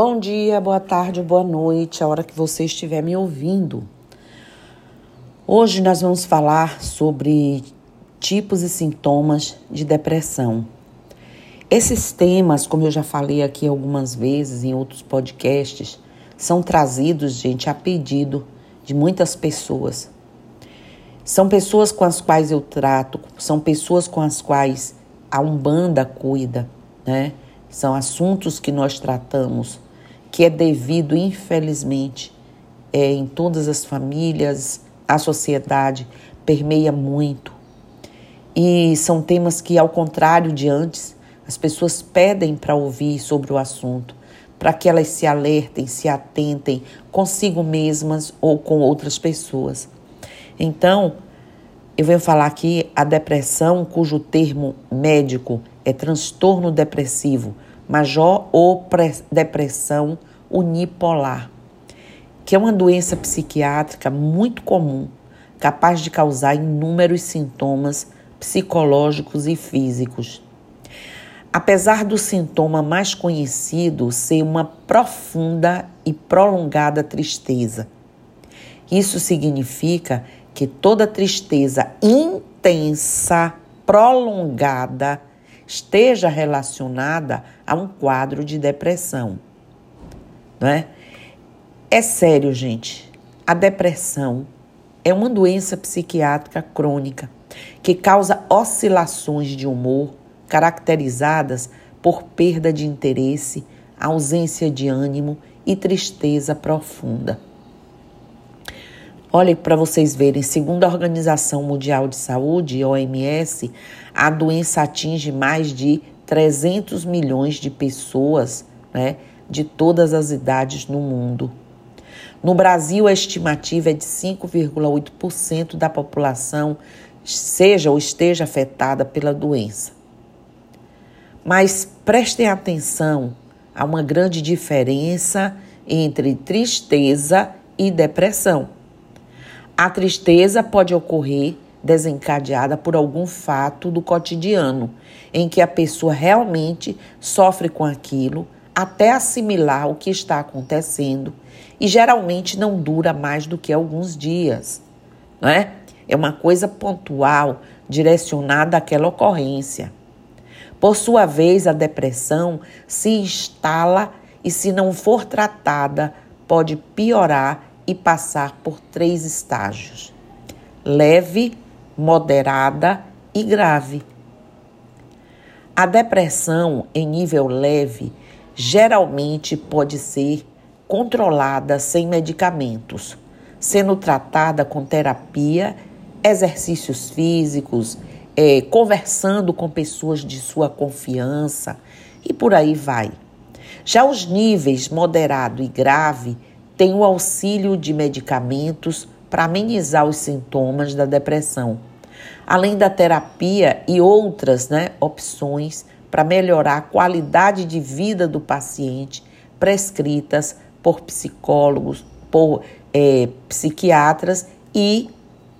Bom dia, boa tarde, boa noite, a hora que você estiver me ouvindo. Hoje nós vamos falar sobre tipos e sintomas de depressão. Esses temas, como eu já falei aqui algumas vezes em outros podcasts, são trazidos, gente, a pedido de muitas pessoas. São pessoas com as quais eu trato, são pessoas com as quais a Umbanda cuida, né? São assuntos que nós tratamos, que é devido, infelizmente, é, em todas as famílias, a sociedade permeia muito. E são temas que, ao contrário de antes, as pessoas pedem para ouvir sobre o assunto, para que elas se alertem, se atentem consigo mesmas ou com outras pessoas. Então, eu venho falar aqui a depressão, cujo termo médico é transtorno depressivo major ou depressão unipolar, que é uma doença psiquiátrica muito comum, capaz de causar inúmeros sintomas psicológicos e físicos. Apesar do sintoma mais conhecido ser uma profunda e prolongada tristeza, isso significa que toda tristeza intensa, prolongada, esteja relacionada a um quadro de depressão. Não é? é sério, gente. A depressão é uma doença psiquiátrica crônica que causa oscilações de humor caracterizadas por perda de interesse, ausência de ânimo e tristeza profunda. Olha para vocês verem, segundo a Organização Mundial de Saúde, OMS, a doença atinge mais de 300 milhões de pessoas, né, de todas as idades no mundo. No Brasil, a estimativa é de 5,8% da população seja ou esteja afetada pela doença. Mas prestem atenção, há uma grande diferença entre tristeza e depressão. A tristeza pode ocorrer desencadeada por algum fato do cotidiano, em que a pessoa realmente sofre com aquilo até assimilar o que está acontecendo e geralmente não dura mais do que alguns dias, não é? É uma coisa pontual, direcionada àquela ocorrência. Por sua vez, a depressão se instala e, se não for tratada, pode piorar e passar por três estágios: leve, moderada e grave. A depressão em nível leve geralmente pode ser controlada sem medicamentos, sendo tratada com terapia, exercícios físicos, é, conversando com pessoas de sua confiança e por aí vai. Já os níveis moderado e grave tem o auxílio de medicamentos para amenizar os sintomas da depressão, além da terapia e outras né, opções para melhorar a qualidade de vida do paciente prescritas por psicólogos, por é, psiquiatras e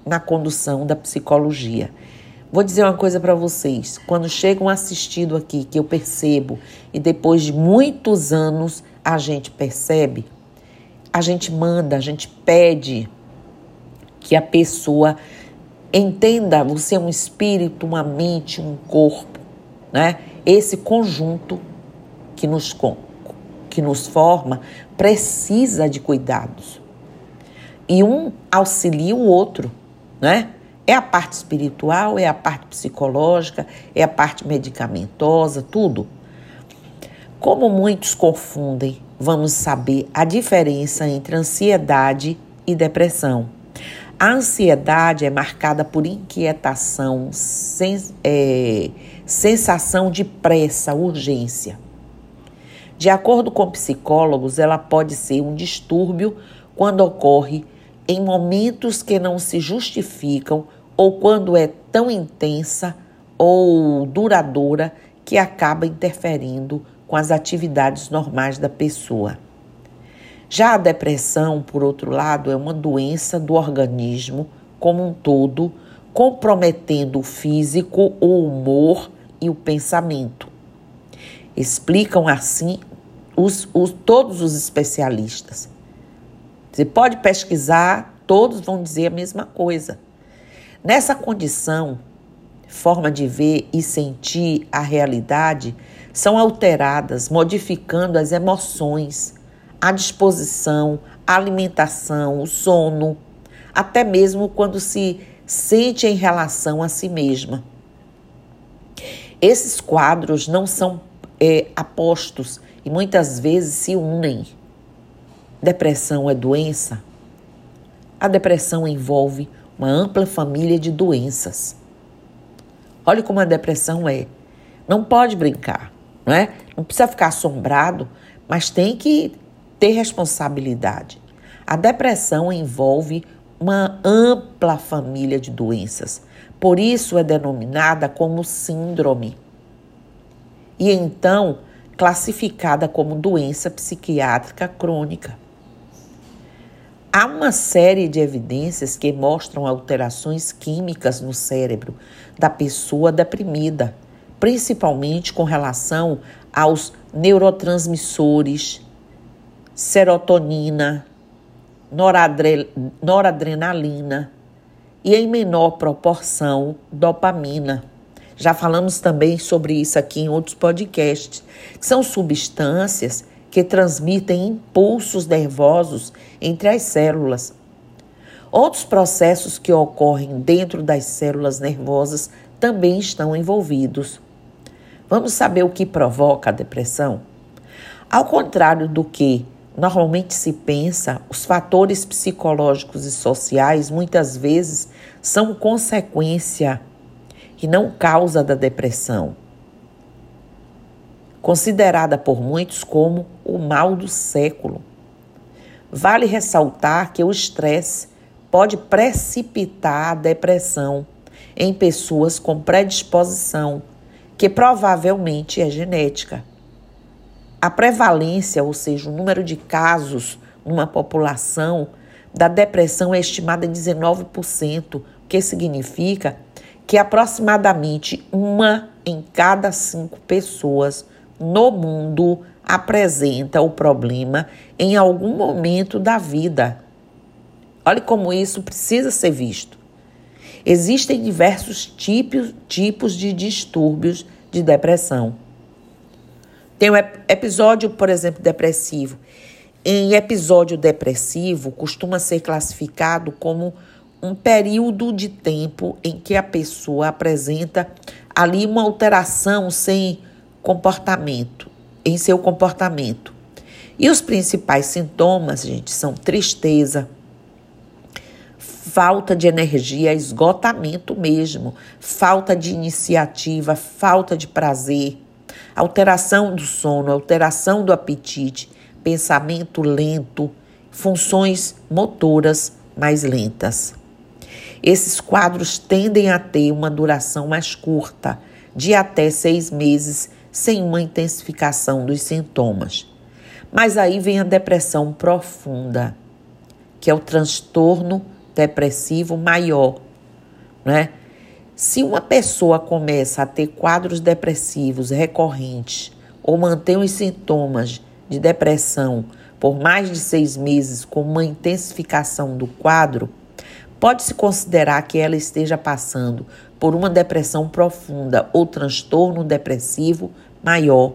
na condução da psicologia. Vou dizer uma coisa para vocês: quando chegam assistindo aqui, que eu percebo, e depois de muitos anos a gente percebe, a gente manda, a gente pede que a pessoa entenda você é um espírito, uma mente, um corpo, né? Esse conjunto que nos que nos forma precisa de cuidados. E um auxilia o outro, né? É a parte espiritual, é a parte psicológica, é a parte medicamentosa, tudo. Como muitos confundem vamos saber a diferença entre ansiedade e depressão. A ansiedade é marcada por inquietação, é, sensação de pressa, urgência. De acordo com psicólogos, ela pode ser um distúrbio quando ocorre em momentos que não se justificam ou quando é tão intensa ou duradoura que acaba interferindo com as atividades normais da pessoa. Já a depressão, por outro lado, é uma doença do organismo como um todo, comprometendo o físico, o humor e o pensamento. Explicam assim os, os, todos os especialistas. Você pode pesquisar, todos vão dizer a mesma coisa. Nessa condição, forma de ver e sentir a realidade são alteradas, modificando as emoções, a disposição, a alimentação, o sono, até mesmo quando se sente em relação a si mesma. Esses quadros não são é, apostos e muitas vezes se unem. Depressão é doença? A depressão envolve uma ampla família de doenças. Olha como a depressão é. Não pode brincar, não é? Não precisa ficar assombrado, mas tem que ter responsabilidade. A depressão envolve uma ampla família de doenças. Por isso é denominada como síndrome. E então classificada como doença psiquiátrica crônica. Há uma série de evidências que mostram alterações químicas no cérebro da pessoa deprimida, principalmente com relação aos neurotransmissores, serotonina, noradre, noradrenalina e, em menor proporção, dopamina. Já falamos também sobre isso aqui em outros podcasts. São substâncias que transmitem impulsos nervosos entre as células. Outros processos que ocorrem dentro das células nervosas também estão envolvidos. Vamos saber o que provoca a depressão? Ao contrário do que normalmente se pensa, os fatores psicológicos e sociais muitas vezes são consequência e não causa da depressão considerada por muitos como o mal do século. Vale ressaltar que o estresse pode precipitar a depressão em pessoas com predisposição, que provavelmente é genética. A prevalência, ou seja, o número de casos numa população da depressão é estimada em 19%, o que significa que aproximadamente uma em cada cinco pessoas no mundo apresenta o problema em algum momento da vida. Olhe como isso precisa ser visto. Existem diversos tipos, tipos de distúrbios de depressão. Tem um episódio, por exemplo, depressivo. Em episódio depressivo, costuma ser classificado como um período de tempo em que a pessoa apresenta ali uma alteração sem comportamento, em seu comportamento. E os principais sintomas, gente, são tristeza, falta de energia, esgotamento mesmo, falta de iniciativa, falta de prazer, alteração do sono, alteração do apetite, pensamento lento, funções motoras mais lentas. Esses quadros tendem a ter uma duração mais curta, de até seis meses, sem uma intensificação dos sintomas. Mas aí vem a depressão profunda, que é o transtorno depressivo maior, né? Se uma pessoa começa a ter quadros depressivos recorrentes ou mantém os sintomas de depressão por mais de seis meses com uma intensificação do quadro, pode-se considerar que ela esteja passando por uma depressão profunda ou transtorno depressivo maior.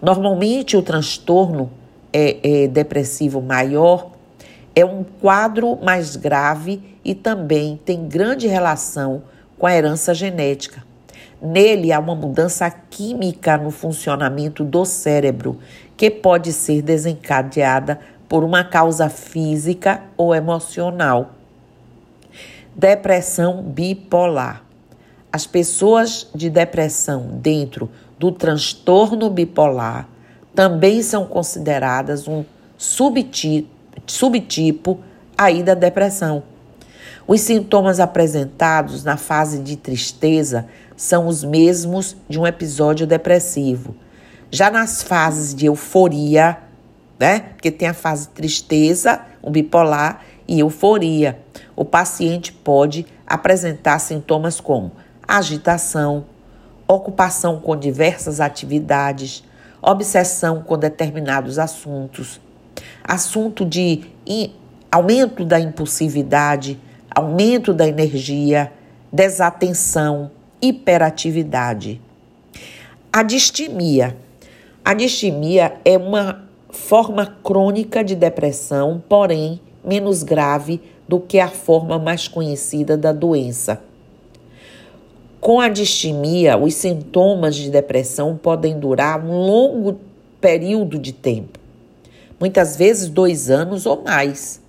Normalmente, o transtorno é, é depressivo maior é um quadro mais grave e também tem grande relação com a herança genética. Nele há uma mudança química no funcionamento do cérebro, que pode ser desencadeada por uma causa física ou emocional. Depressão bipolar. As pessoas de depressão dentro do transtorno bipolar também são consideradas um subtipo, subtipo aí da depressão. Os sintomas apresentados na fase de tristeza são os mesmos de um episódio depressivo. Já nas fases de euforia, né? Porque tem a fase tristeza, o bipolar e euforia. O paciente pode apresentar sintomas como agitação, ocupação com diversas atividades, obsessão com determinados assuntos, assunto de aumento da impulsividade, aumento da energia, desatenção, hiperatividade. A distimia. A distimia é uma forma crônica de depressão, porém menos grave do que a forma mais conhecida da doença. Com a distimia, os sintomas de depressão podem durar um longo período de tempo, muitas vezes dois anos ou mais.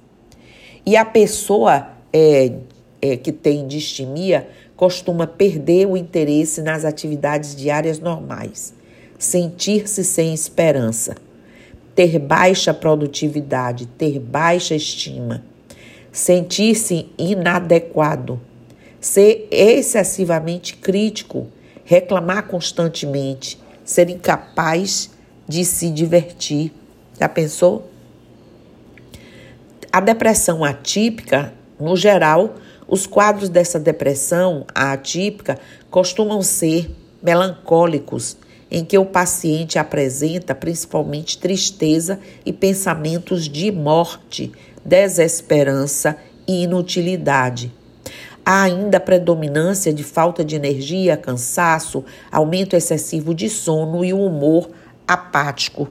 E a pessoa é, é, que tem distimia costuma perder o interesse nas atividades diárias normais, sentir-se sem esperança, ter baixa produtividade, ter baixa estima, sentir-se inadequado, ser excessivamente crítico, reclamar constantemente, ser incapaz de se divertir. Já pensou? A depressão atípica, no geral, os quadros dessa depressão atípica costumam ser melancólicos, em que o paciente apresenta principalmente tristeza e pensamentos de morte, desesperança e inutilidade. Há ainda predominância de falta de energia, cansaço, aumento excessivo de sono e o humor apático.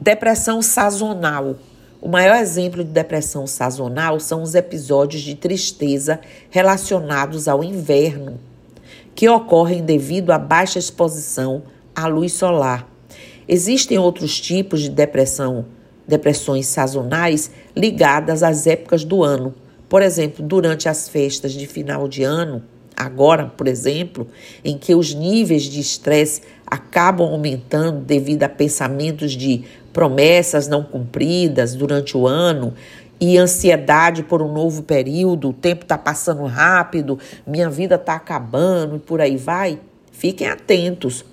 Depressão sazonal o maior exemplo de depressão sazonal são os episódios de tristeza relacionados ao inverno, que ocorrem devido à baixa exposição à luz solar. Existem outros tipos de depressão, depressões sazonais ligadas às épocas do ano. Por exemplo, durante as festas de final de ano, agora, por exemplo, em que os níveis de estresse acabam aumentando devido a pensamentos de promessas não cumpridas durante o ano e ansiedade por um novo período, o tempo está passando rápido, minha vida está acabando e por aí vai, fiquem atentos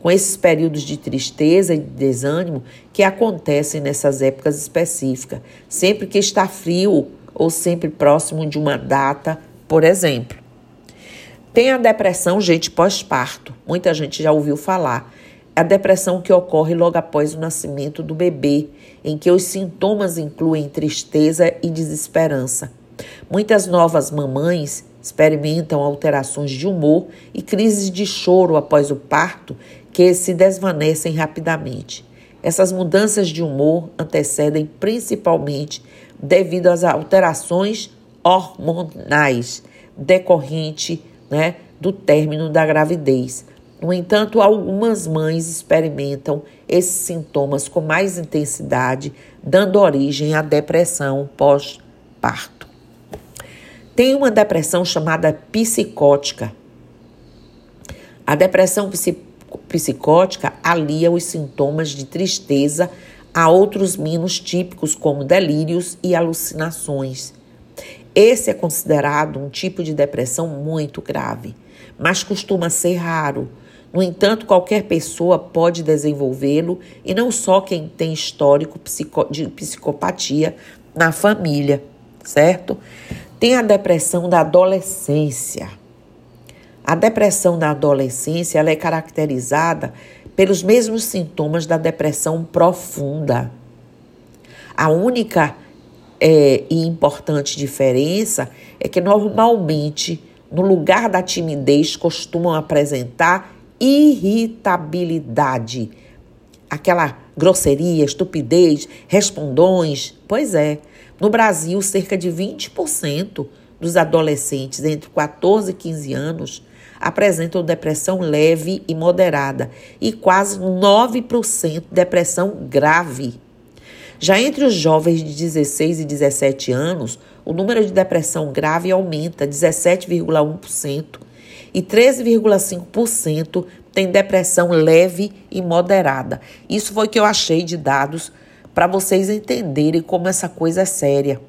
com esses períodos de tristeza e de desânimo que acontecem nessas épocas específicas, sempre que está frio ou sempre próximo de uma data, por exemplo. Tem a depressão, gente, pós-parto. Muita gente já ouviu falar a depressão que ocorre logo após o nascimento do bebê, em que os sintomas incluem tristeza e desesperança. Muitas novas mamães experimentam alterações de humor e crises de choro após o parto que se desvanecem rapidamente. Essas mudanças de humor antecedem principalmente devido às alterações hormonais decorrente né, do término da gravidez no entanto, algumas mães experimentam esses sintomas com mais intensidade, dando origem à depressão pós-parto. Tem uma depressão chamada psicótica. A depressão psicótica alia os sintomas de tristeza a outros menos típicos, como delírios e alucinações. Esse é considerado um tipo de depressão muito grave, mas costuma ser raro no entanto, qualquer pessoa pode desenvolvê-lo e não só quem tem histórico de psicopatia na família, certo? Tem a depressão da adolescência. A depressão da adolescência ela é caracterizada pelos mesmos sintomas da depressão profunda. A única é, e importante diferença é que normalmente, no lugar da timidez, costumam apresentar irritabilidade. Aquela grosseria, estupidez, respondões. Pois é, no Brasil, cerca de 20% dos adolescentes entre 14 e 15 anos apresentam depressão leve e moderada e quase 9% depressão grave. Já entre os jovens de 16 e 17 anos, o número de depressão grave aumenta 17,1% e 13,5% tem depressão leve e moderada. Isso foi o que eu achei de dados para vocês entenderem como essa coisa é séria.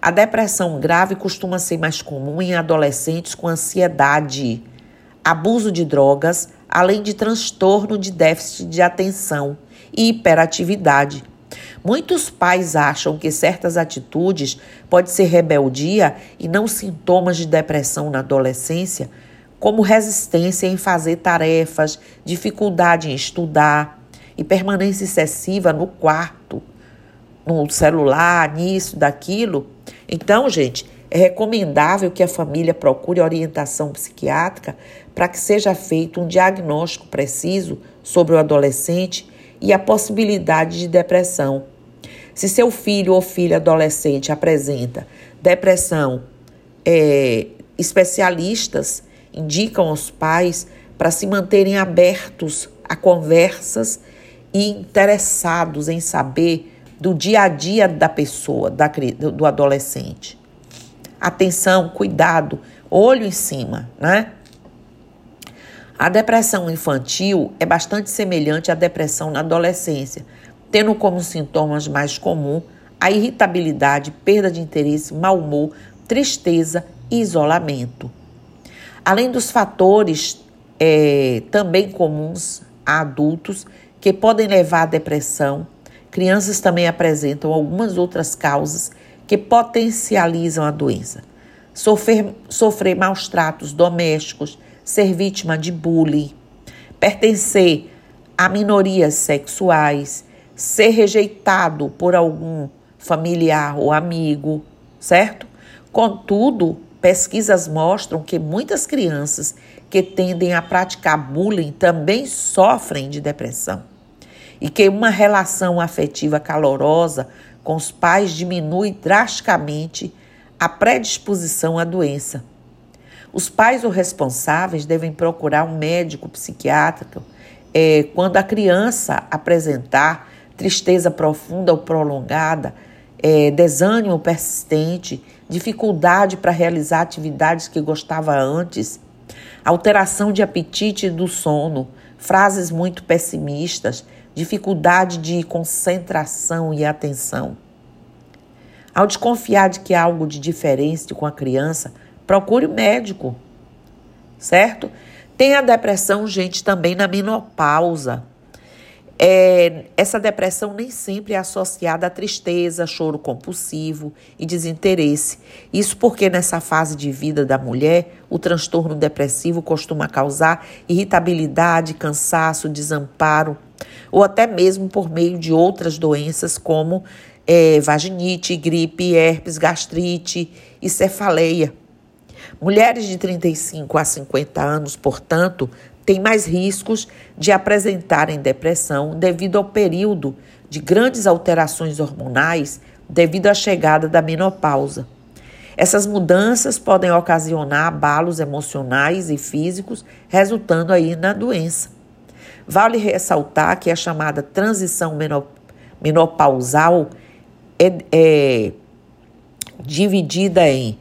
A depressão grave costuma ser mais comum em adolescentes com ansiedade, abuso de drogas, além de transtorno de déficit de atenção e hiperatividade. Muitos pais acham que certas atitudes podem ser rebeldia e não sintomas de depressão na adolescência, como resistência em fazer tarefas, dificuldade em estudar. e permanência excessiva no quarto, no celular, nisso, daquilo. Então, gente, é recomendável que a família procure orientação psiquiátrica para que seja feito um diagnóstico preciso sobre o adolescente e a possibilidade de depressão. Se seu filho ou filha adolescente apresenta depressão, é, especialistas indicam aos pais para se manterem abertos a conversas e interessados em saber do dia a dia da pessoa, da, do adolescente. Atenção, cuidado, olho em cima, né? A depressão infantil é bastante semelhante à depressão na adolescência, tendo como sintomas mais comuns a irritabilidade, perda de interesse, mau humor, tristeza e isolamento. Além dos fatores é, também comuns a adultos que podem levar à depressão, crianças também apresentam algumas outras causas que potencializam a doença. Sofrer, sofrer maus tratos domésticos, ser vítima de bullying, pertencer a minorias sexuais, ser rejeitado por algum familiar ou amigo, certo? Contudo, pesquisas mostram que muitas crianças que tendem a praticar bullying também sofrem de depressão e que uma relação afetiva calorosa com os pais diminui drasticamente a predisposição à doença. Os pais ou responsáveis devem procurar um médico psiquiátrico é, quando a criança apresentar tristeza profunda ou prolongada, é, desânimo persistente, dificuldade para realizar atividades que gostava antes, alteração de apetite e do sono, frases muito pessimistas, dificuldade de concentração e atenção. Ao desconfiar de que há algo de diferente com a criança, procure o médico, certo? Tem a depressão, gente, também na menopausa. É, essa depressão nem sempre é associada a tristeza, choro compulsivo e desinteresse. Isso porque nessa fase de vida da mulher, o transtorno depressivo costuma causar irritabilidade, cansaço, desamparo, ou até mesmo por meio de outras doenças como é, vaginite, gripe, herpes, gastrite e cefaleia. Mulheres de 35 a 50 anos, portanto, têm mais riscos de apresentarem depressão devido ao período de grandes alterações hormonais devido à chegada da menopausa. Essas mudanças podem ocasionar abalos emocionais e físicos, resultando aí na doença. Vale ressaltar que a chamada transição menopausal é, é dividida em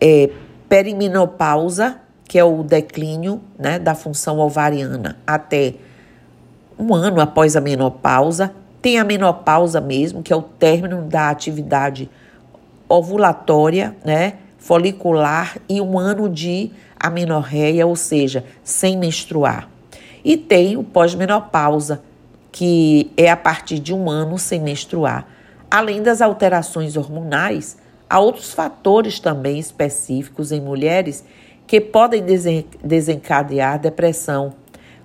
é, perimenopausa, que é o declínio né, da função ovariana até um ano após a menopausa. Tem a menopausa mesmo, que é o término da atividade ovulatória, né, folicular e um ano de amenorreia, ou seja, sem menstruar. E tem o pós-menopausa, que é a partir de um ano sem menstruar. Além das alterações hormonais, há outros fatores também específicos em mulheres que podem desencadear depressão,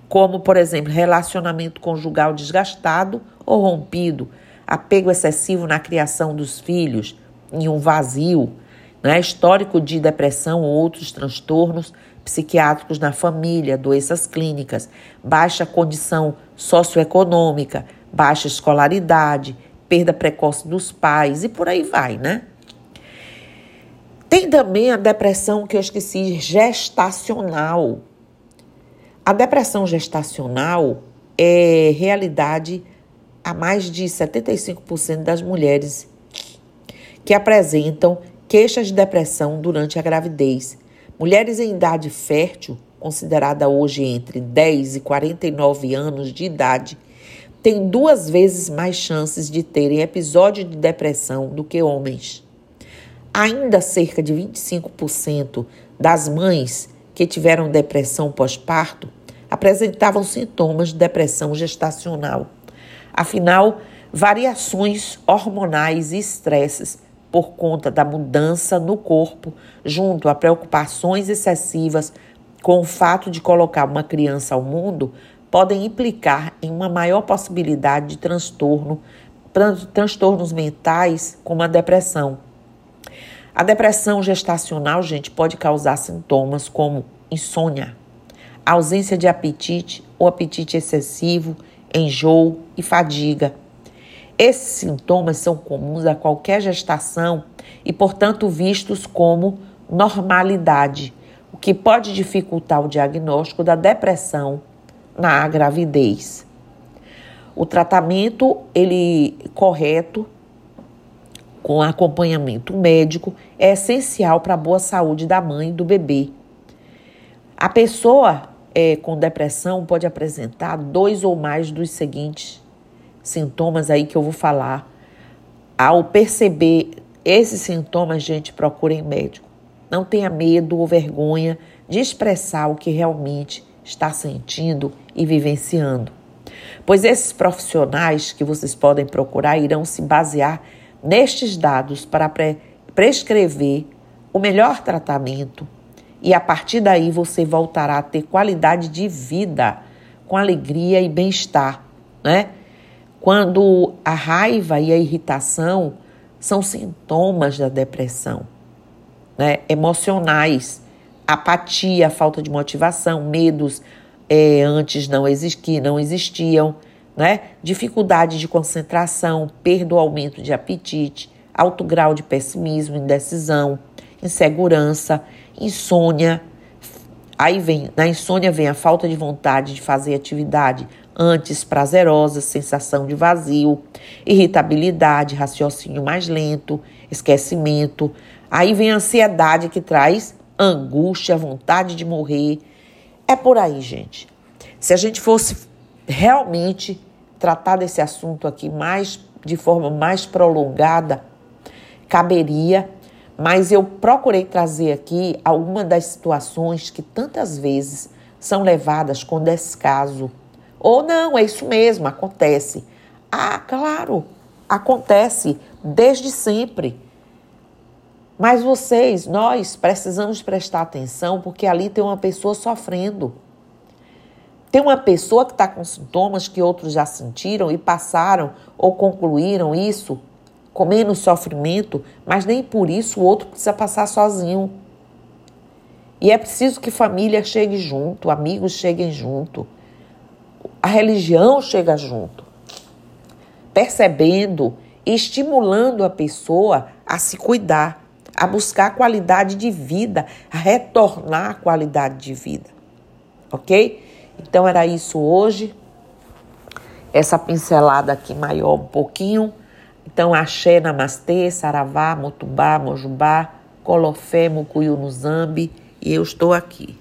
como, por exemplo, relacionamento conjugal desgastado ou rompido, apego excessivo na criação dos filhos, em um vazio, né? histórico de depressão ou outros transtornos psiquiátricos na família, doenças clínicas, baixa condição socioeconômica, baixa escolaridade, perda precoce dos pais e por aí vai, né? Tem também a depressão que eu esqueci, gestacional. A depressão gestacional é realidade a mais de 75% das mulheres que apresentam queixas de depressão durante a gravidez. Mulheres em idade fértil, considerada hoje entre 10 e 49 anos de idade, têm duas vezes mais chances de terem episódio de depressão do que homens. Ainda cerca de 25% das mães que tiveram depressão pós-parto apresentavam sintomas de depressão gestacional. Afinal, variações hormonais e estresses por conta da mudança no corpo, junto a preocupações excessivas com o fato de colocar uma criança ao mundo, podem implicar em uma maior possibilidade de transtorno, transtornos mentais, como a depressão. A depressão gestacional, gente, pode causar sintomas como insônia, ausência de apetite ou apetite excessivo, enjoo e fadiga. Esses sintomas são comuns a qualquer gestação e, portanto, vistos como normalidade, o que pode dificultar o diagnóstico da depressão na gravidez. O tratamento ele correto com acompanhamento médico é essencial para a boa saúde da mãe e do bebê. A pessoa é, com depressão pode apresentar dois ou mais dos seguintes sintomas aí que eu vou falar. Ao perceber esses sintomas, gente, procurem médico. Não tenha medo ou vergonha de expressar o que realmente está sentindo e vivenciando. Pois esses profissionais que vocês podem procurar irão se basear nestes dados para pre prescrever o melhor tratamento e a partir daí você voltará a ter qualidade de vida com alegria e bem-estar, né? Quando a raiva e a irritação são sintomas da depressão, né? Emocionais, apatia, falta de motivação, medos é, antes não que não existiam, né? Dificuldade de concentração, perda ou aumento de apetite, alto grau de pessimismo, indecisão, insegurança, insônia. Aí vem, na insônia vem a falta de vontade de fazer atividade antes prazerosa, sensação de vazio, irritabilidade, raciocínio mais lento, esquecimento. Aí vem a ansiedade que traz angústia, vontade de morrer. É por aí, gente. Se a gente fosse realmente tratar desse assunto aqui mais de forma mais prolongada, caberia mas eu procurei trazer aqui algumas das situações que tantas vezes são levadas com descaso. Ou não, é isso mesmo, acontece. Ah, claro, acontece desde sempre. Mas vocês, nós precisamos prestar atenção porque ali tem uma pessoa sofrendo. Tem uma pessoa que está com sintomas que outros já sentiram e passaram ou concluíram isso com menos sofrimento, mas nem por isso o outro precisa passar sozinho. E é preciso que família chegue junto, amigos cheguem junto, a religião chega junto, percebendo e estimulando a pessoa a se cuidar, a buscar qualidade de vida, a retornar a qualidade de vida. Ok? Então era isso hoje. Essa pincelada aqui maior um pouquinho então, axé, namastê, saravá, motubá, mojubá, colofé, mucuyu no zambi, e eu estou aqui.